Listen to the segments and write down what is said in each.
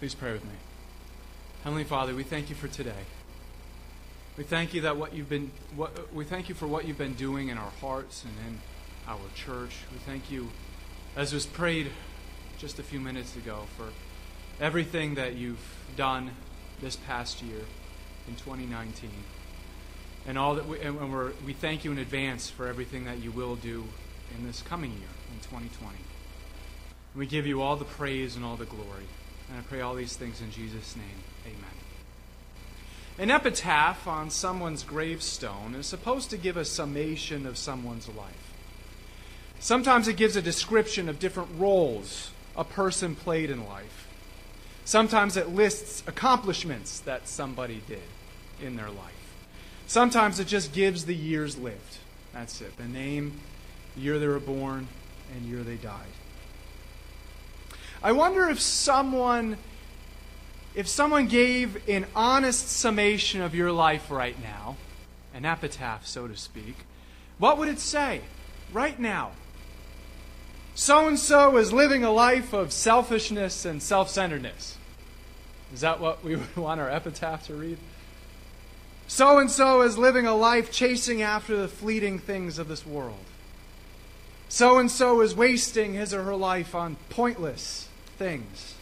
Please pray with me. Heavenly Father, we thank you for today. We thank you that what you've been what, we thank you for what you've been doing in our hearts and in our church. We thank you as was prayed just a few minutes ago for everything that you've done this past year in 2019. And all that we, and we're, we thank you in advance for everything that you will do in this coming year in 2020. We give you all the praise and all the glory. And I pray all these things in Jesus' name. Amen. An epitaph on someone's gravestone is supposed to give a summation of someone's life. Sometimes it gives a description of different roles a person played in life. Sometimes it lists accomplishments that somebody did in their life. Sometimes it just gives the years lived. That's it. The name, year they were born, and year they died. I wonder if someone if someone gave an honest summation of your life right now, an epitaph, so to speak, what would it say right now? So and so is living a life of selfishness and self centeredness. Is that what we would want our epitaph to read? So and so is living a life chasing after the fleeting things of this world. So and so is wasting his or her life on pointless things.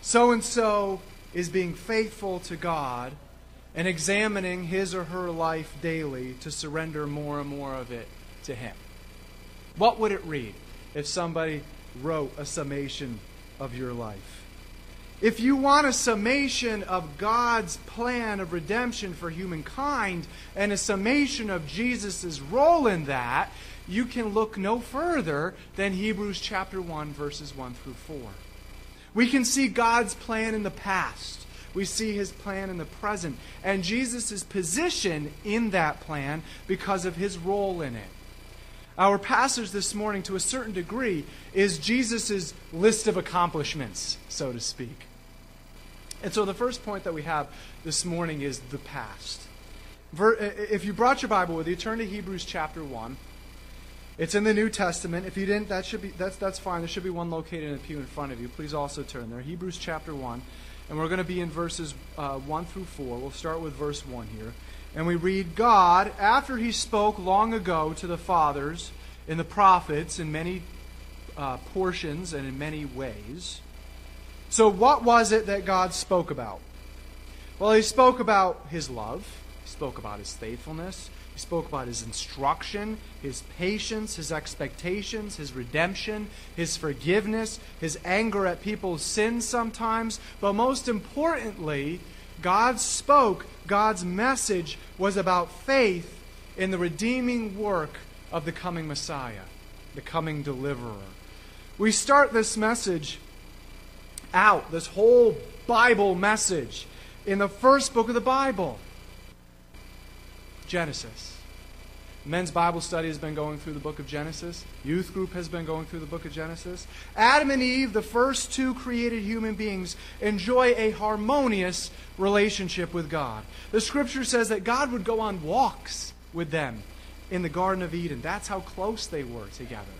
So and so is being faithful to God and examining his or her life daily to surrender more and more of it to Him. What would it read if somebody wrote a summation of your life? If you want a summation of God's plan of redemption for humankind and a summation of Jesus' role in that, you can look no further than Hebrews chapter 1 verses 1 through 4. We can see God's plan in the past. We see his plan in the present and Jesus' position in that plan because of his role in it. Our passage this morning, to a certain degree, is Jesus' list of accomplishments, so to speak. And so the first point that we have this morning is the past. If you brought your Bible with you, turn to Hebrews chapter 1. It's in the New Testament. If you didn't, that should be that's that's fine. There should be one located in the pew in front of you. Please also turn there. Hebrews chapter one, and we're going to be in verses uh, one through four. We'll start with verse one here, and we read, "God, after He spoke long ago to the fathers in the prophets in many uh, portions and in many ways." So, what was it that God spoke about? Well, He spoke about His love. He spoke about His faithfulness spoke about his instruction, his patience, his expectations, his redemption, his forgiveness, his anger at people's sins sometimes. But most importantly, God spoke, God's message was about faith in the redeeming work of the coming Messiah, the coming deliverer. We start this message out, this whole Bible message, in the first book of the Bible. Genesis. Men's Bible study has been going through the book of Genesis. Youth group has been going through the book of Genesis. Adam and Eve, the first two created human beings, enjoy a harmonious relationship with God. The scripture says that God would go on walks with them in the Garden of Eden. That's how close they were together.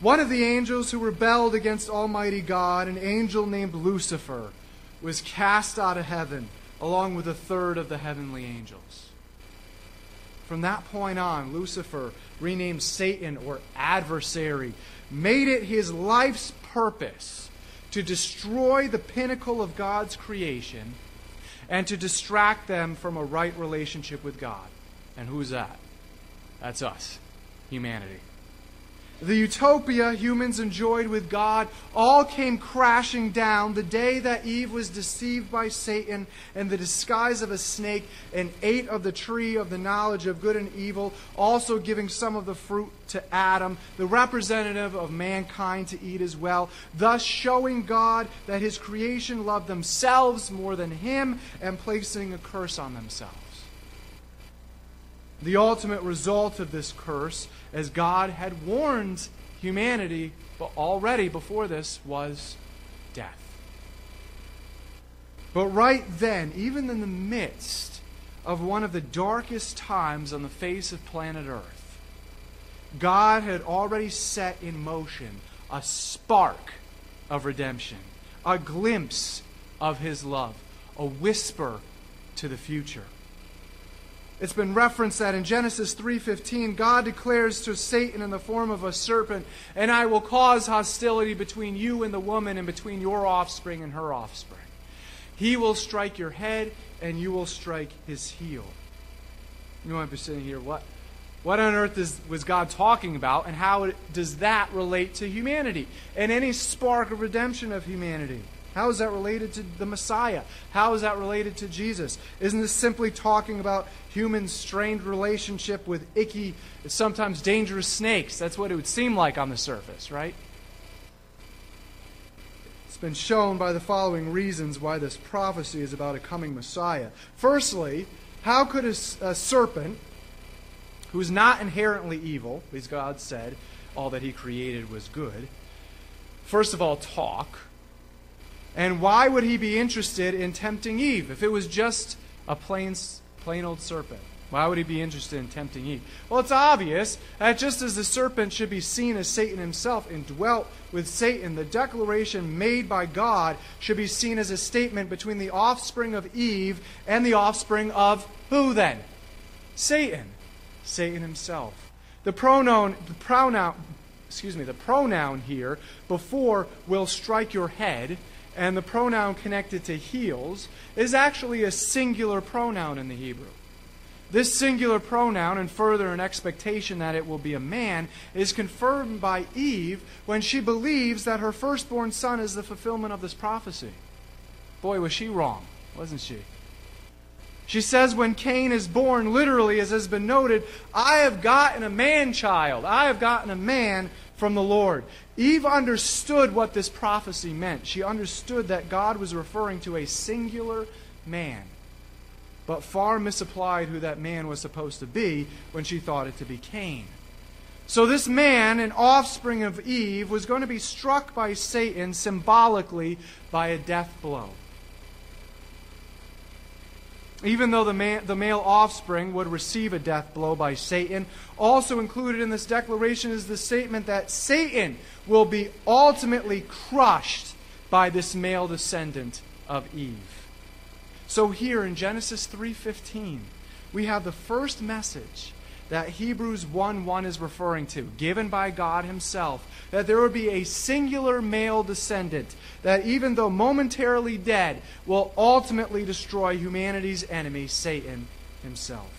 One of the angels who rebelled against Almighty God, an angel named Lucifer, was cast out of heaven along with a third of the heavenly angels. From that point on, Lucifer, renamed Satan or adversary, made it his life's purpose to destroy the pinnacle of God's creation and to distract them from a right relationship with God. And who's that? That's us, humanity. The utopia humans enjoyed with God all came crashing down the day that Eve was deceived by Satan in the disguise of a snake and ate of the tree of the knowledge of good and evil, also giving some of the fruit to Adam, the representative of mankind, to eat as well, thus showing God that his creation loved themselves more than him and placing a curse on themselves. The ultimate result of this curse as God had warned humanity but already before this was death. But right then, even in the midst of one of the darkest times on the face of planet Earth, God had already set in motion a spark of redemption, a glimpse of his love, a whisper to the future. It's been referenced that in Genesis 3:15 God declares to Satan in the form of a serpent, "And I will cause hostility between you and the woman and between your offspring and her offspring. He will strike your head and you will strike his heel." You might be sitting here, what what on earth is, was God talking about, and how does that relate to humanity and any spark of redemption of humanity? How is that related to the Messiah? How is that related to Jesus? Isn't this simply talking about human strained relationship with icky, sometimes dangerous snakes? That's what it would seem like on the surface, right? It's been shown by the following reasons why this prophecy is about a coming Messiah. Firstly, how could a, a serpent who is not inherently evil, because God said all that he created was good, first of all, talk. And why would he be interested in tempting Eve if it was just a plain, plain old serpent? Why would he be interested in tempting Eve? Well, it's obvious that just as the serpent should be seen as Satan himself and dwelt with Satan, the declaration made by God should be seen as a statement between the offspring of Eve and the offspring of who then? Satan. Satan himself. The pronoun, the pronoun, excuse me, the pronoun here before will strike your head and the pronoun connected to heels is actually a singular pronoun in the Hebrew. This singular pronoun, and further an expectation that it will be a man, is confirmed by Eve when she believes that her firstborn son is the fulfillment of this prophecy. Boy, was she wrong, wasn't she? She says, when Cain is born, literally, as has been noted, I have gotten a man child. I have gotten a man from the Lord. Eve understood what this prophecy meant. She understood that God was referring to a singular man, but far misapplied who that man was supposed to be when she thought it to be Cain. So, this man, an offspring of Eve, was going to be struck by Satan symbolically by a death blow even though the, the male offspring would receive a death blow by Satan. Also included in this declaration is the statement that Satan will be ultimately crushed by this male descendant of Eve. So here in Genesis 3:15, we have the first message that Hebrews 1 1 is referring to, given by God Himself, that there would be a singular male descendant that, even though momentarily dead, will ultimately destroy humanity's enemy, Satan himself.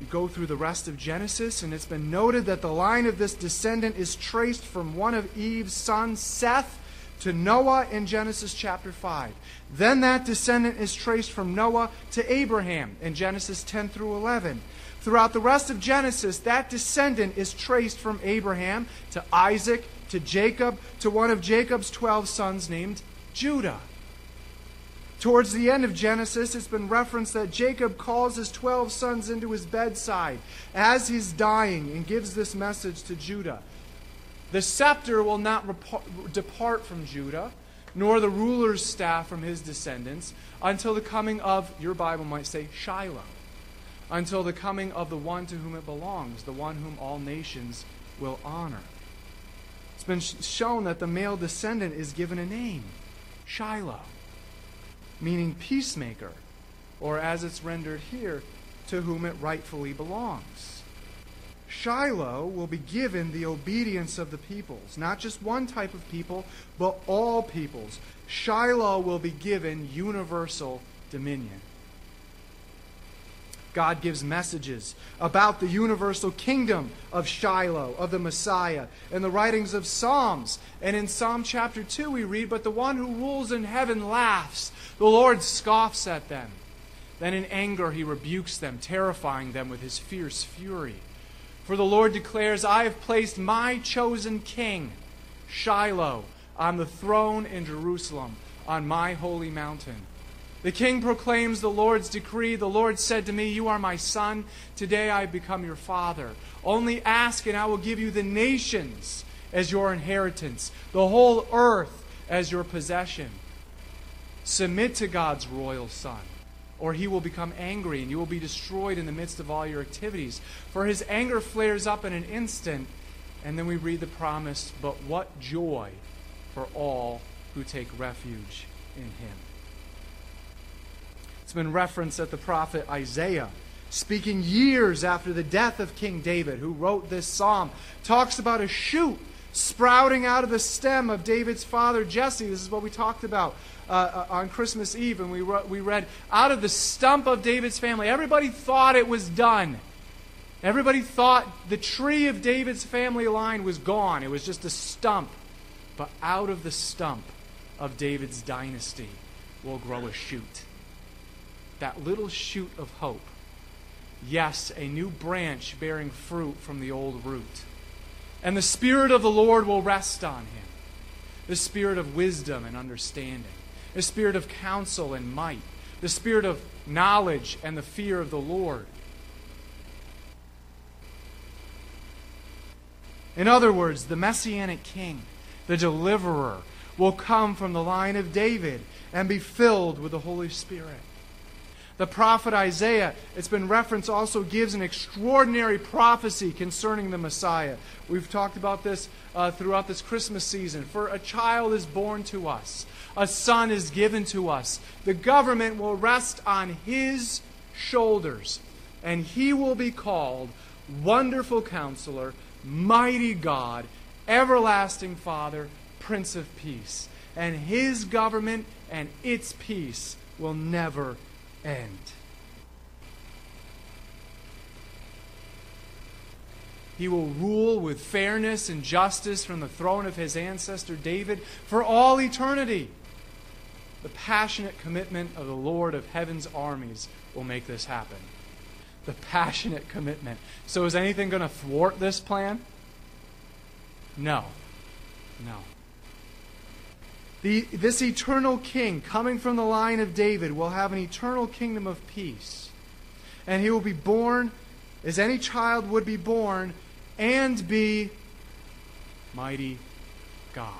You go through the rest of Genesis, and it's been noted that the line of this descendant is traced from one of Eve's sons, Seth, to Noah in Genesis chapter 5. Then that descendant is traced from Noah to Abraham in Genesis 10 through 11. Throughout the rest of Genesis, that descendant is traced from Abraham to Isaac to Jacob to one of Jacob's 12 sons named Judah. Towards the end of Genesis, it's been referenced that Jacob calls his 12 sons into his bedside as he's dying and gives this message to Judah. The scepter will not depart from Judah, nor the ruler's staff from his descendants, until the coming of, your Bible might say, Shiloh until the coming of the one to whom it belongs, the one whom all nations will honor. It's been shown that the male descendant is given a name, Shiloh, meaning peacemaker, or as it's rendered here, to whom it rightfully belongs. Shiloh will be given the obedience of the peoples, not just one type of people, but all peoples. Shiloh will be given universal dominion. God gives messages about the universal kingdom of Shiloh, of the Messiah, in the writings of Psalms. And in Psalm chapter 2, we read, But the one who rules in heaven laughs, the Lord scoffs at them. Then in anger he rebukes them, terrifying them with his fierce fury. For the Lord declares, I have placed my chosen king, Shiloh, on the throne in Jerusalem, on my holy mountain. The king proclaims the Lord's decree. The Lord said to me, You are my son. Today I become your father. Only ask, and I will give you the nations as your inheritance, the whole earth as your possession. Submit to God's royal son, or he will become angry, and you will be destroyed in the midst of all your activities. For his anger flares up in an instant. And then we read the promise, But what joy for all who take refuge in him. It's been referenced that the prophet Isaiah, speaking years after the death of King David, who wrote this psalm, talks about a shoot sprouting out of the stem of David's father Jesse. This is what we talked about uh, uh, on Christmas Eve, and we, re- we read, out of the stump of David's family. Everybody thought it was done. Everybody thought the tree of David's family line was gone. It was just a stump. But out of the stump of David's dynasty will grow a shoot. That little shoot of hope. Yes, a new branch bearing fruit from the old root. And the Spirit of the Lord will rest on him the Spirit of wisdom and understanding, the Spirit of counsel and might, the Spirit of knowledge and the fear of the Lord In other words, the Messianic King, the deliverer, will come from the line of David and be filled with the Holy Spirit. The prophet Isaiah, it's been referenced, also gives an extraordinary prophecy concerning the Messiah. We've talked about this uh, throughout this Christmas season. For a child is born to us, a son is given to us. The government will rest on his shoulders, and he will be called Wonderful Counselor mighty God, everlasting Father, Prince of Peace. And his government and its peace will never end. He will rule with fairness and justice from the throne of his ancestor David for all eternity. The passionate commitment of the Lord of heaven's armies will make this happen the passionate commitment. So, is anything going to thwart this plan? No. No. The, this eternal king, coming from the line of David, will have an eternal kingdom of peace. And he will be born as any child would be born and be mighty God.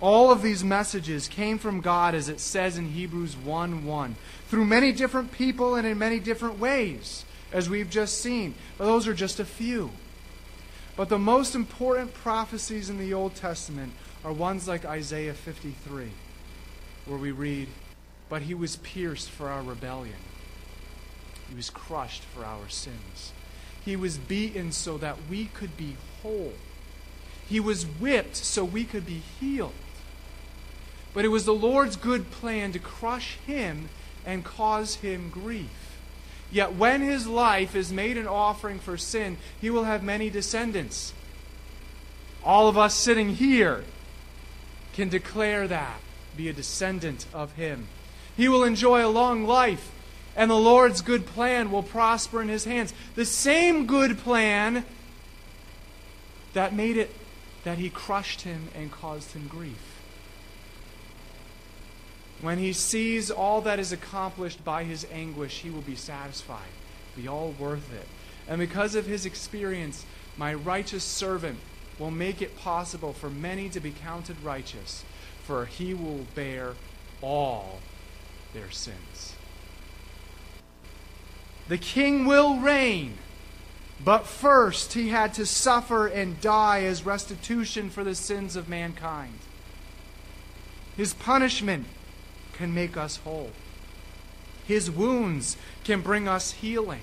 All of these messages came from God, as it says in Hebrews 1 1, through many different people and in many different ways, as we've just seen. But those are just a few. But the most important prophecies in the Old Testament are ones like Isaiah 53, where we read, But he was pierced for our rebellion, he was crushed for our sins, he was beaten so that we could be whole, he was whipped so we could be healed. But it was the Lord's good plan to crush him and cause him grief. Yet when his life is made an offering for sin, he will have many descendants. All of us sitting here can declare that, be a descendant of him. He will enjoy a long life, and the Lord's good plan will prosper in his hands. The same good plan that made it that he crushed him and caused him grief when he sees all that is accomplished by his anguish, he will be satisfied, be all worth it. And because of his experience, my righteous servant will make it possible for many to be counted righteous, for he will bear all their sins. The king will reign, but first he had to suffer and die as restitution for the sins of mankind. His punishment can make us whole. His wounds can bring us healing.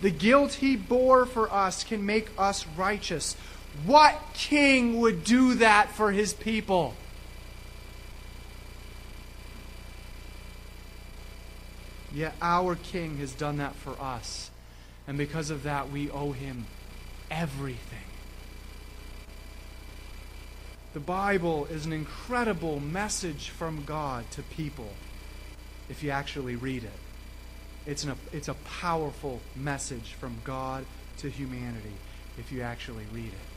The guilt he bore for us can make us righteous. What king would do that for his people? Yet our king has done that for us. And because of that, we owe him everything. The Bible is an incredible message from God to people if you actually read it. It's, an, it's a powerful message from God to humanity if you actually read it.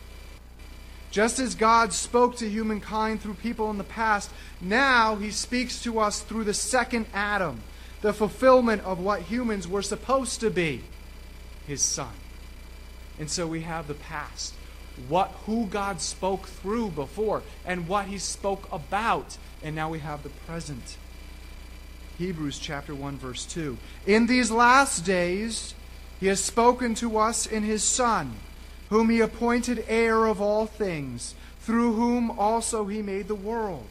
Just as God spoke to humankind through people in the past, now he speaks to us through the second Adam, the fulfillment of what humans were supposed to be his son. And so we have the past what who God spoke through before and what he spoke about. And now we have the present. Hebrews chapter 1 verse 2. In these last days he has spoken to us in his son, whom he appointed heir of all things, through whom also he made the world.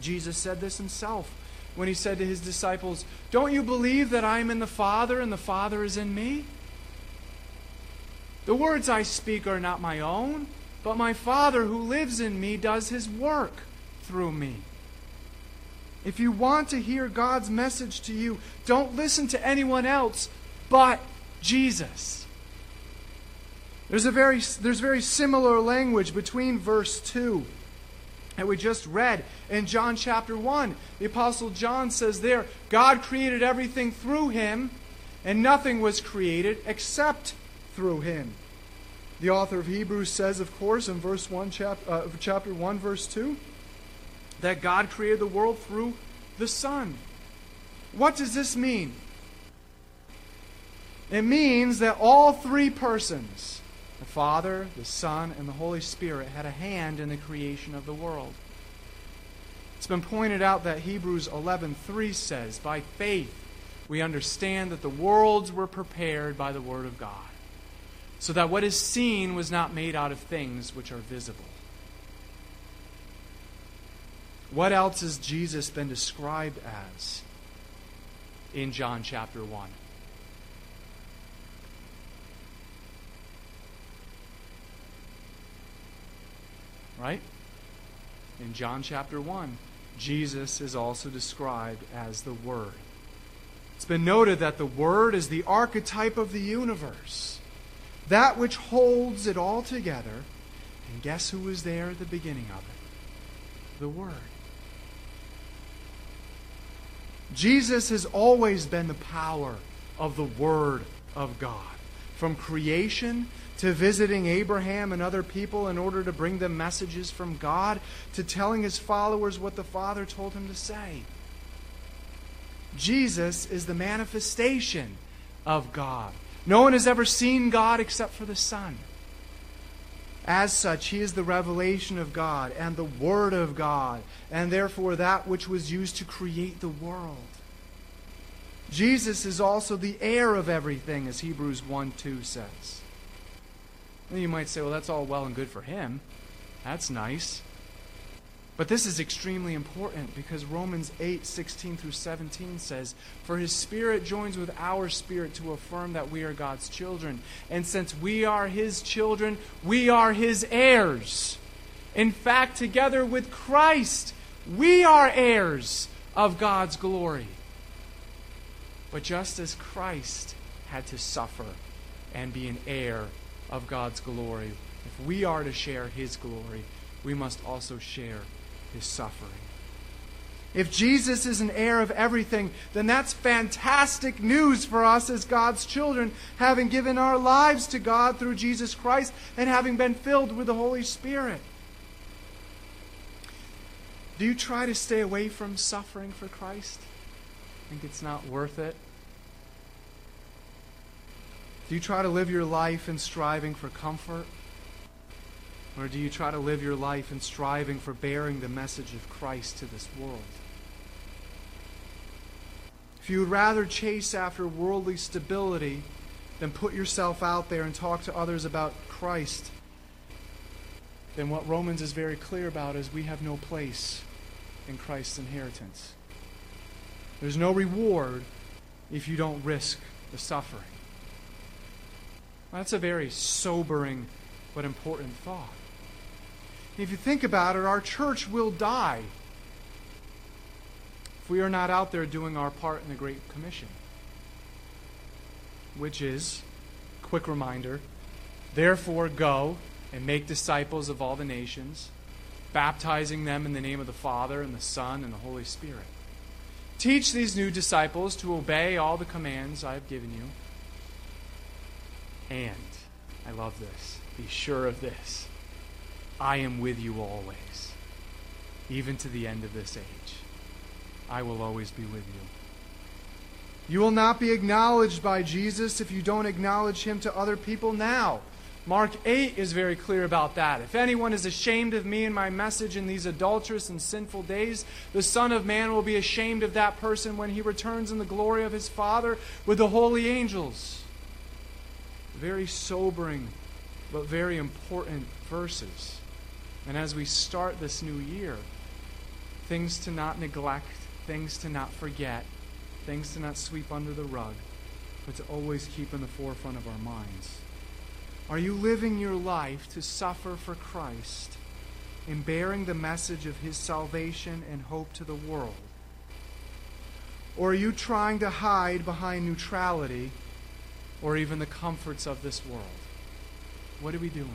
Jesus said this himself when he said to his disciples, Don't you believe that I am in the Father and the Father is in me? The words I speak are not my own, but my Father who lives in me does his work through me. If you want to hear God's message to you, don't listen to anyone else but Jesus. There's, a very, there's very similar language between verse 2 that we just read in John chapter 1. The Apostle John says there, God created everything through him, and nothing was created except through him. The author of Hebrews says, of course, in verse 1, chap, uh, chapter 1, verse 2, that God created the world through the Son. What does this mean? It means that all three persons, the Father, the Son, and the Holy Spirit, had a hand in the creation of the world. It's been pointed out that Hebrews 11:3 says, "By faith we understand that the worlds were prepared by the word of God, so that what is seen was not made out of things which are visible." What else has Jesus been described as in John chapter 1? Right? In John chapter 1, Jesus is also described as the Word. It's been noted that the Word is the archetype of the universe, that which holds it all together. And guess who was there at the beginning of it? The Word. Jesus has always been the power of the Word of God. From creation to visiting Abraham and other people in order to bring them messages from God, to telling his followers what the Father told him to say. Jesus is the manifestation of God. No one has ever seen God except for the Son. As such, he is the revelation of God and the Word of God, and therefore that which was used to create the world. Jesus is also the heir of everything, as Hebrews 1 2 says. And you might say, well, that's all well and good for him. That's nice. But this is extremely important because Romans 8, 16 through 17 says, For his spirit joins with our spirit to affirm that we are God's children. And since we are his children, we are his heirs. In fact, together with Christ, we are heirs of God's glory. But just as Christ had to suffer and be an heir of God's glory, if we are to share his glory, we must also share his suffering. If Jesus is an heir of everything, then that's fantastic news for us as God's children, having given our lives to God through Jesus Christ and having been filled with the Holy Spirit. Do you try to stay away from suffering for Christ? Think it's not worth it? Do you try to live your life in striving for comfort? Or do you try to live your life in striving for bearing the message of Christ to this world? If you would rather chase after worldly stability than put yourself out there and talk to others about Christ, then what Romans is very clear about is we have no place in Christ's inheritance. There's no reward if you don't risk the suffering. That's a very sobering but important thought. If you think about it, our church will die if we are not out there doing our part in the Great Commission. Which is, quick reminder, therefore go and make disciples of all the nations, baptizing them in the name of the Father and the Son and the Holy Spirit. Teach these new disciples to obey all the commands I have given you. And, I love this, be sure of this I am with you always, even to the end of this age. I will always be with you. You will not be acknowledged by Jesus if you don't acknowledge him to other people now. Mark 8 is very clear about that. If anyone is ashamed of me and my message in these adulterous and sinful days, the Son of Man will be ashamed of that person when he returns in the glory of his Father with the holy angels. Very sobering, but very important verses. And as we start this new year, things to not neglect, things to not forget, things to not sweep under the rug, but to always keep in the forefront of our minds. Are you living your life to suffer for Christ in bearing the message of his salvation and hope to the world? Or are you trying to hide behind neutrality or even the comforts of this world? What are we doing?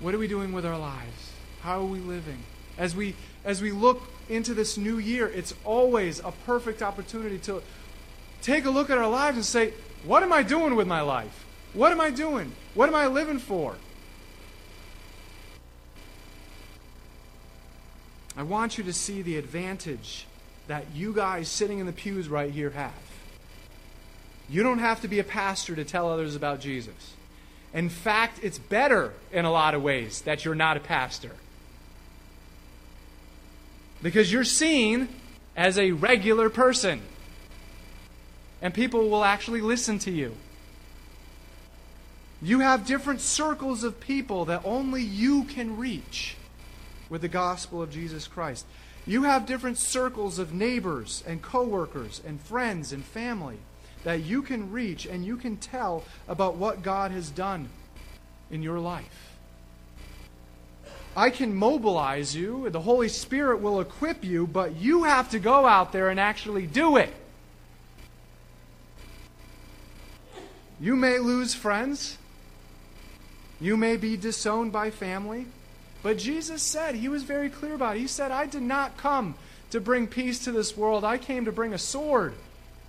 What are we doing with our lives? How are we living? As we as we look into this new year, it's always a perfect opportunity to take a look at our lives and say, what am I doing with my life? What am I doing? What am I living for? I want you to see the advantage that you guys sitting in the pews right here have. You don't have to be a pastor to tell others about Jesus. In fact, it's better in a lot of ways that you're not a pastor. Because you're seen as a regular person. And people will actually listen to you. You have different circles of people that only you can reach with the gospel of Jesus Christ. You have different circles of neighbors and coworkers and friends and family that you can reach and you can tell about what God has done in your life. I can mobilize you, the Holy Spirit will equip you, but you have to go out there and actually do it. You may lose friends. You may be disowned by family. But Jesus said, He was very clear about it. He said, I did not come to bring peace to this world. I came to bring a sword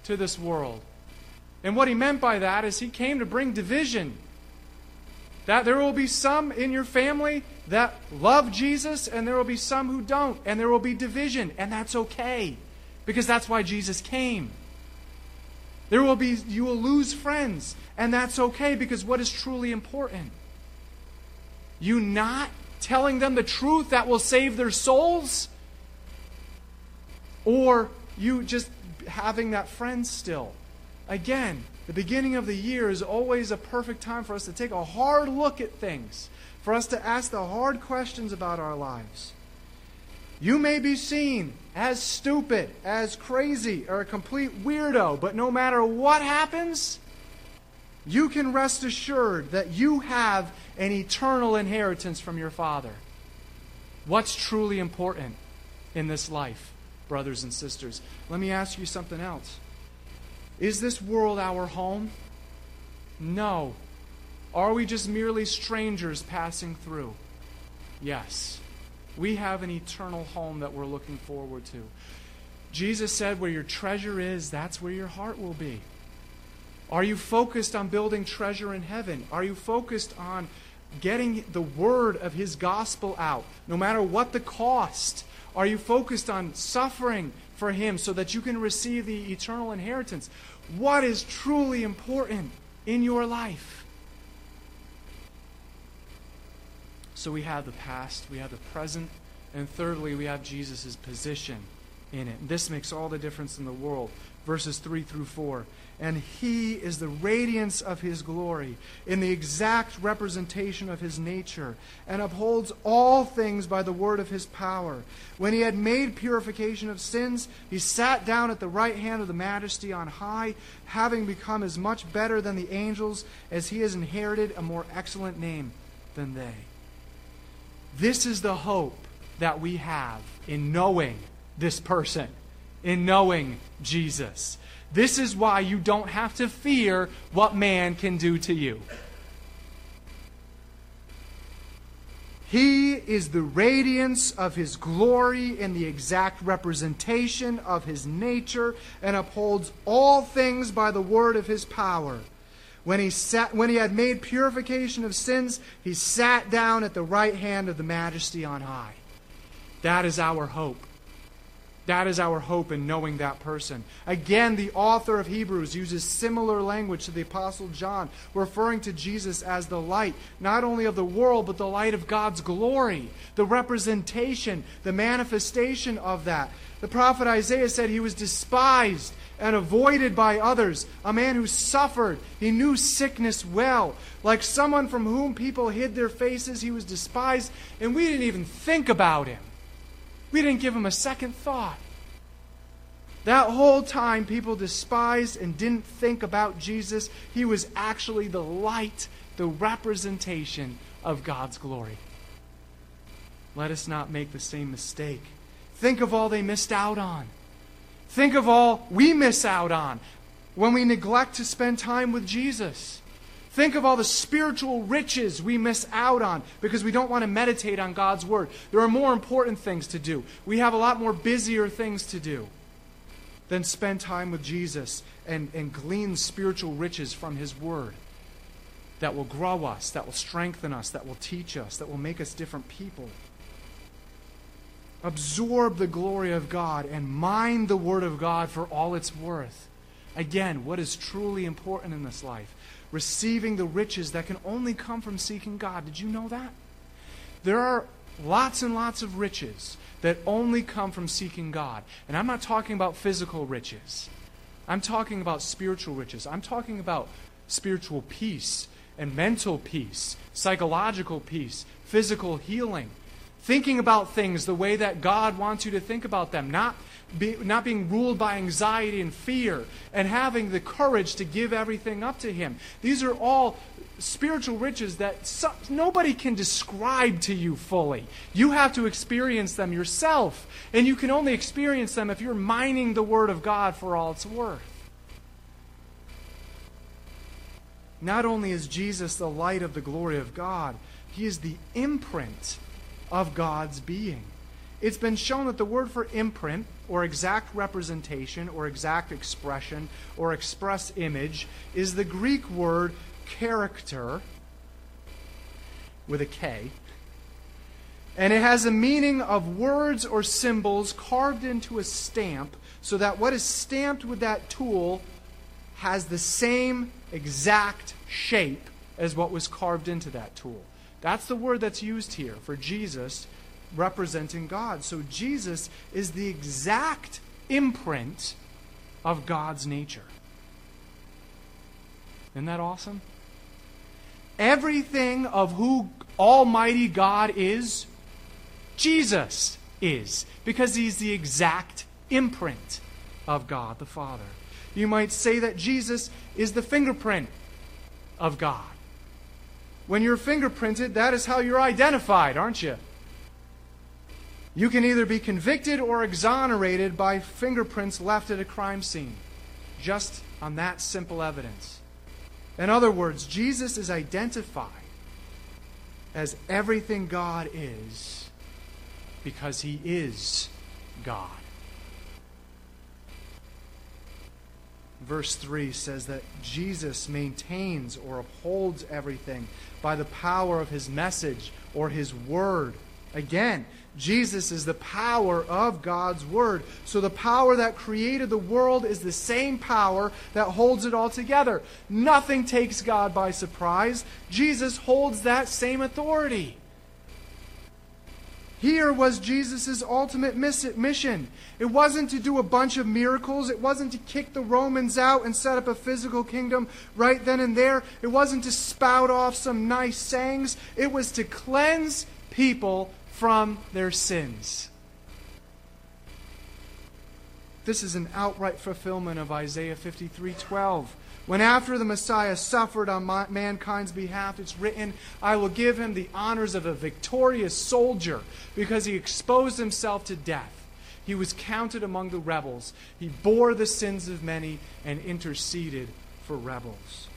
to this world. And what he meant by that is he came to bring division. That there will be some in your family that love Jesus, and there will be some who don't, and there will be division, and that's okay because that's why Jesus came. There will be you will lose friends, and that's okay because what is truly important? You not telling them the truth that will save their souls? Or you just having that friend still? Again, the beginning of the year is always a perfect time for us to take a hard look at things, for us to ask the hard questions about our lives. You may be seen as stupid, as crazy, or a complete weirdo, but no matter what happens, you can rest assured that you have an eternal inheritance from your Father. What's truly important in this life, brothers and sisters? Let me ask you something else. Is this world our home? No. Are we just merely strangers passing through? Yes. We have an eternal home that we're looking forward to. Jesus said, Where your treasure is, that's where your heart will be. Are you focused on building treasure in heaven? Are you focused on getting the word of his gospel out, no matter what the cost? Are you focused on suffering for him so that you can receive the eternal inheritance? What is truly important in your life? So we have the past, we have the present, and thirdly, we have Jesus' position in it. This makes all the difference in the world. Verses 3 through 4 and he is the radiance of his glory, in the exact representation of his nature, and upholds all things by the word of his power. When he had made purification of sins, he sat down at the right hand of the majesty on high, having become as much better than the angels as he has inherited a more excellent name than they. This is the hope that we have in knowing this person, in knowing Jesus. This is why you don't have to fear what man can do to you. He is the radiance of his glory and the exact representation of his nature and upholds all things by the word of his power. When he, sat, when he had made purification of sins, he sat down at the right hand of the majesty on high. That is our hope. That is our hope in knowing that person. Again, the author of Hebrews uses similar language to the Apostle John, referring to Jesus as the light, not only of the world, but the light of God's glory, the representation, the manifestation of that. The prophet Isaiah said he was despised and avoided by others, a man who suffered. He knew sickness well. Like someone from whom people hid their faces, he was despised, and we didn't even think about him. We didn't give him a second thought. That whole time, people despised and didn't think about Jesus. He was actually the light, the representation of God's glory. Let us not make the same mistake. Think of all they missed out on. Think of all we miss out on when we neglect to spend time with Jesus. Think of all the spiritual riches we miss out on because we don't want to meditate on God's Word. There are more important things to do. We have a lot more busier things to do than spend time with Jesus and, and glean spiritual riches from His Word that will grow us, that will strengthen us, that will teach us, that will make us different people. Absorb the glory of God and mind the Word of God for all it's worth. Again, what is truly important in this life? Receiving the riches that can only come from seeking God. Did you know that? There are lots and lots of riches that only come from seeking God. And I'm not talking about physical riches, I'm talking about spiritual riches. I'm talking about spiritual peace and mental peace, psychological peace, physical healing. Thinking about things the way that God wants you to think about them, not be, not being ruled by anxiety and fear, and having the courage to give everything up to Him. These are all spiritual riches that so, nobody can describe to you fully. You have to experience them yourself, and you can only experience them if you're mining the Word of God for all it's worth. Not only is Jesus the light of the glory of God, He is the imprint of God's being. It's been shown that the word for imprint, or exact representation, or exact expression, or express image, is the Greek word character with a K. And it has a meaning of words or symbols carved into a stamp so that what is stamped with that tool has the same exact shape as what was carved into that tool. That's the word that's used here for Jesus representing God. So Jesus is the exact imprint of God's nature. Isn't that awesome? Everything of who Almighty God is, Jesus is, because he's the exact imprint of God the Father. You might say that Jesus is the fingerprint of God. When you're fingerprinted, that is how you're identified, aren't you? You can either be convicted or exonerated by fingerprints left at a crime scene, just on that simple evidence. In other words, Jesus is identified as everything God is because he is God. Verse 3 says that Jesus maintains or upholds everything by the power of his message or his word. Again, Jesus is the power of God's Word. So the power that created the world is the same power that holds it all together. Nothing takes God by surprise. Jesus holds that same authority. Here was Jesus' ultimate mission. It wasn't to do a bunch of miracles. It wasn't to kick the Romans out and set up a physical kingdom right then and there. It wasn't to spout off some nice sayings. It was to cleanse people from their sins. This is an outright fulfillment of Isaiah 53:12. When after the Messiah suffered on mankind's behalf, it's written, I will give him the honors of a victorious soldier because he exposed himself to death. He was counted among the rebels. He bore the sins of many and interceded for rebels.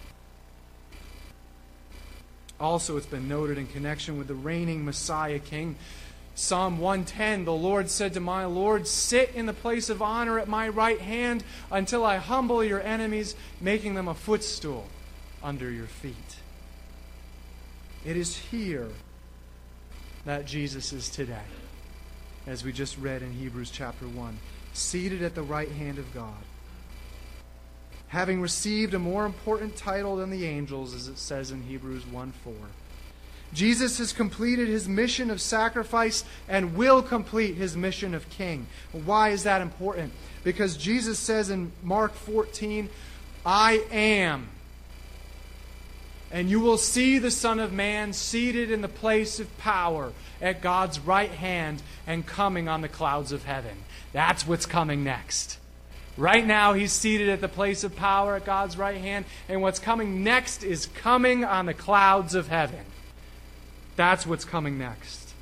Also, it's been noted in connection with the reigning Messiah King. Psalm 110 The Lord said to my Lord, Sit in the place of honor at my right hand until I humble your enemies, making them a footstool under your feet. It is here that Jesus is today. as we just read in Hebrews chapter 1, seated at the right hand of God, having received a more important title than the angels, as it says in Hebrews 1 4. Jesus has completed his mission of sacrifice and will complete his mission of king. Why is that important? Because Jesus says in Mark 14, I am. And you will see the Son of Man seated in the place of power at God's right hand and coming on the clouds of heaven. That's what's coming next. Right now, he's seated at the place of power at God's right hand, and what's coming next is coming on the clouds of heaven. That's what's coming next.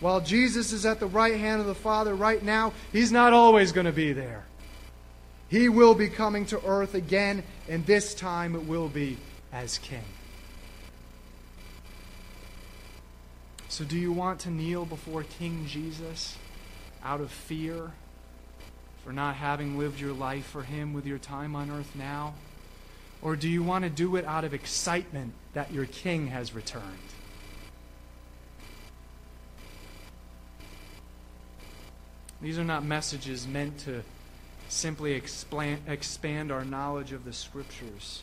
While Jesus is at the right hand of the Father right now, he's not always going to be there. He will be coming to earth again, and this time it will be as king. So, do you want to kneel before King Jesus out of fear for not having lived your life for him with your time on earth now? Or do you want to do it out of excitement that your king has returned? These are not messages meant to simply expand, expand our knowledge of the Scriptures.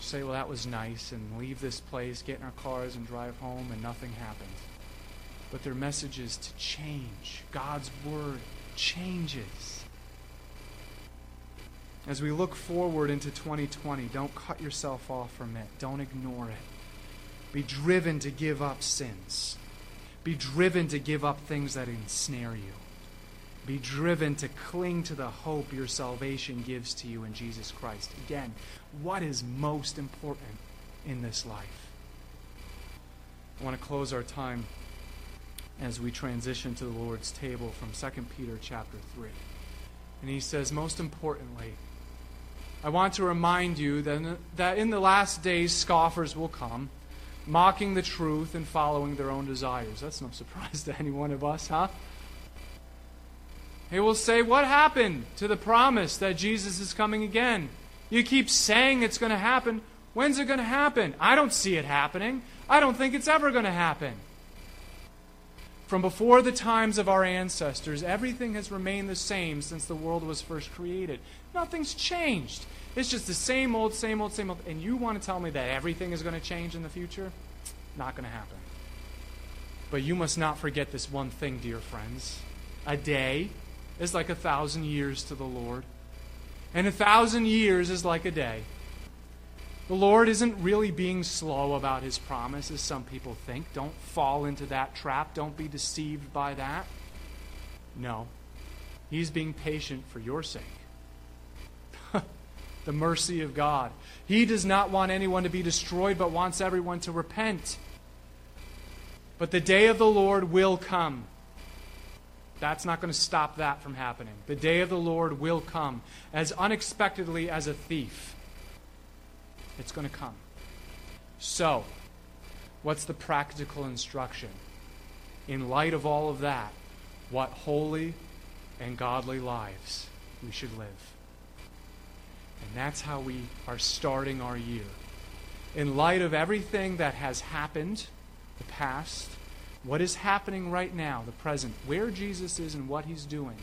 Say, well, that was nice, and leave this place, get in our cars, and drive home, and nothing happened. But they're messages to change. God's Word changes. As we look forward into 2020, don't cut yourself off from it, don't ignore it. Be driven to give up sins. Be driven to give up things that ensnare you. Be driven to cling to the hope your salvation gives to you in Jesus Christ. Again, what is most important in this life? I want to close our time as we transition to the Lord's table from 2 Peter chapter 3. And he says, most importantly, I want to remind you that, that in the last days scoffers will come mocking the truth and following their own desires. That's no surprise to any one of us, huh? They will say, What happened to the promise that Jesus is coming again? You keep saying it's going to happen. When's it going to happen? I don't see it happening. I don't think it's ever going to happen. From before the times of our ancestors, everything has remained the same since the world was first created. Nothing's changed. It's just the same old, same old, same old. And you want to tell me that everything is going to change in the future? Not going to happen. But you must not forget this one thing, dear friends. A day is like a thousand years to the Lord, and a thousand years is like a day. The Lord isn't really being slow about his promise, as some people think. Don't fall into that trap. Don't be deceived by that. No. He's being patient for your sake the mercy of God. He does not want anyone to be destroyed, but wants everyone to repent. But the day of the Lord will come. That's not going to stop that from happening. The day of the Lord will come as unexpectedly as a thief. It's going to come. So, what's the practical instruction? In light of all of that, what holy and godly lives we should live. And that's how we are starting our year. In light of everything that has happened, the past, what is happening right now, the present, where Jesus is and what he's doing,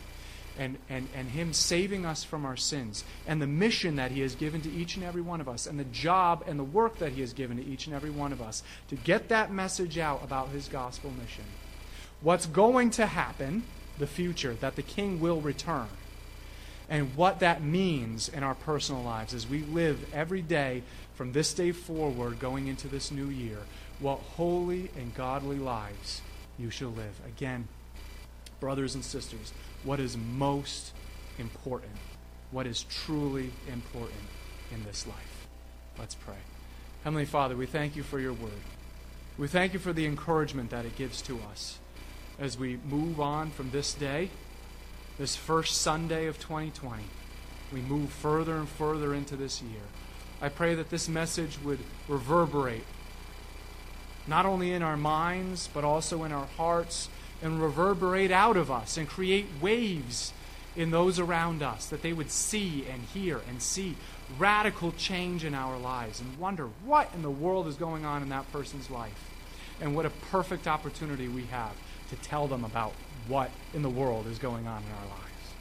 and, and, and him saving us from our sins, and the mission that he has given to each and every one of us, and the job and the work that he has given to each and every one of us to get that message out about his gospel mission. What's going to happen, the future, that the king will return and what that means in our personal lives as we live every day from this day forward going into this new year. What holy and godly lives you shall live. Again, brothers and sisters, what is most important? What is truly important in this life? Let's pray. Heavenly Father, we thank you for your word. We thank you for the encouragement that it gives to us as we move on from this day this first Sunday of 2020, we move further and further into this year. I pray that this message would reverberate not only in our minds, but also in our hearts, and reverberate out of us and create waves in those around us, that they would see and hear and see radical change in our lives and wonder what in the world is going on in that person's life. And what a perfect opportunity we have to tell them about what in the world is going on in our lives.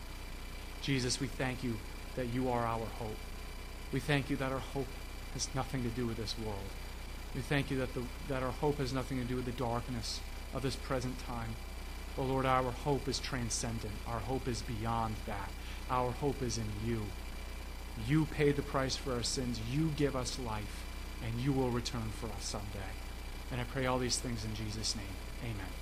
Jesus, we thank you that you are our hope. We thank you that our hope has nothing to do with this world. We thank you that, the, that our hope has nothing to do with the darkness of this present time. Oh Lord, our hope is transcendent. Our hope is beyond that. Our hope is in you. You paid the price for our sins. You give us life, and you will return for us someday. And I pray all these things in Jesus' name. Amen.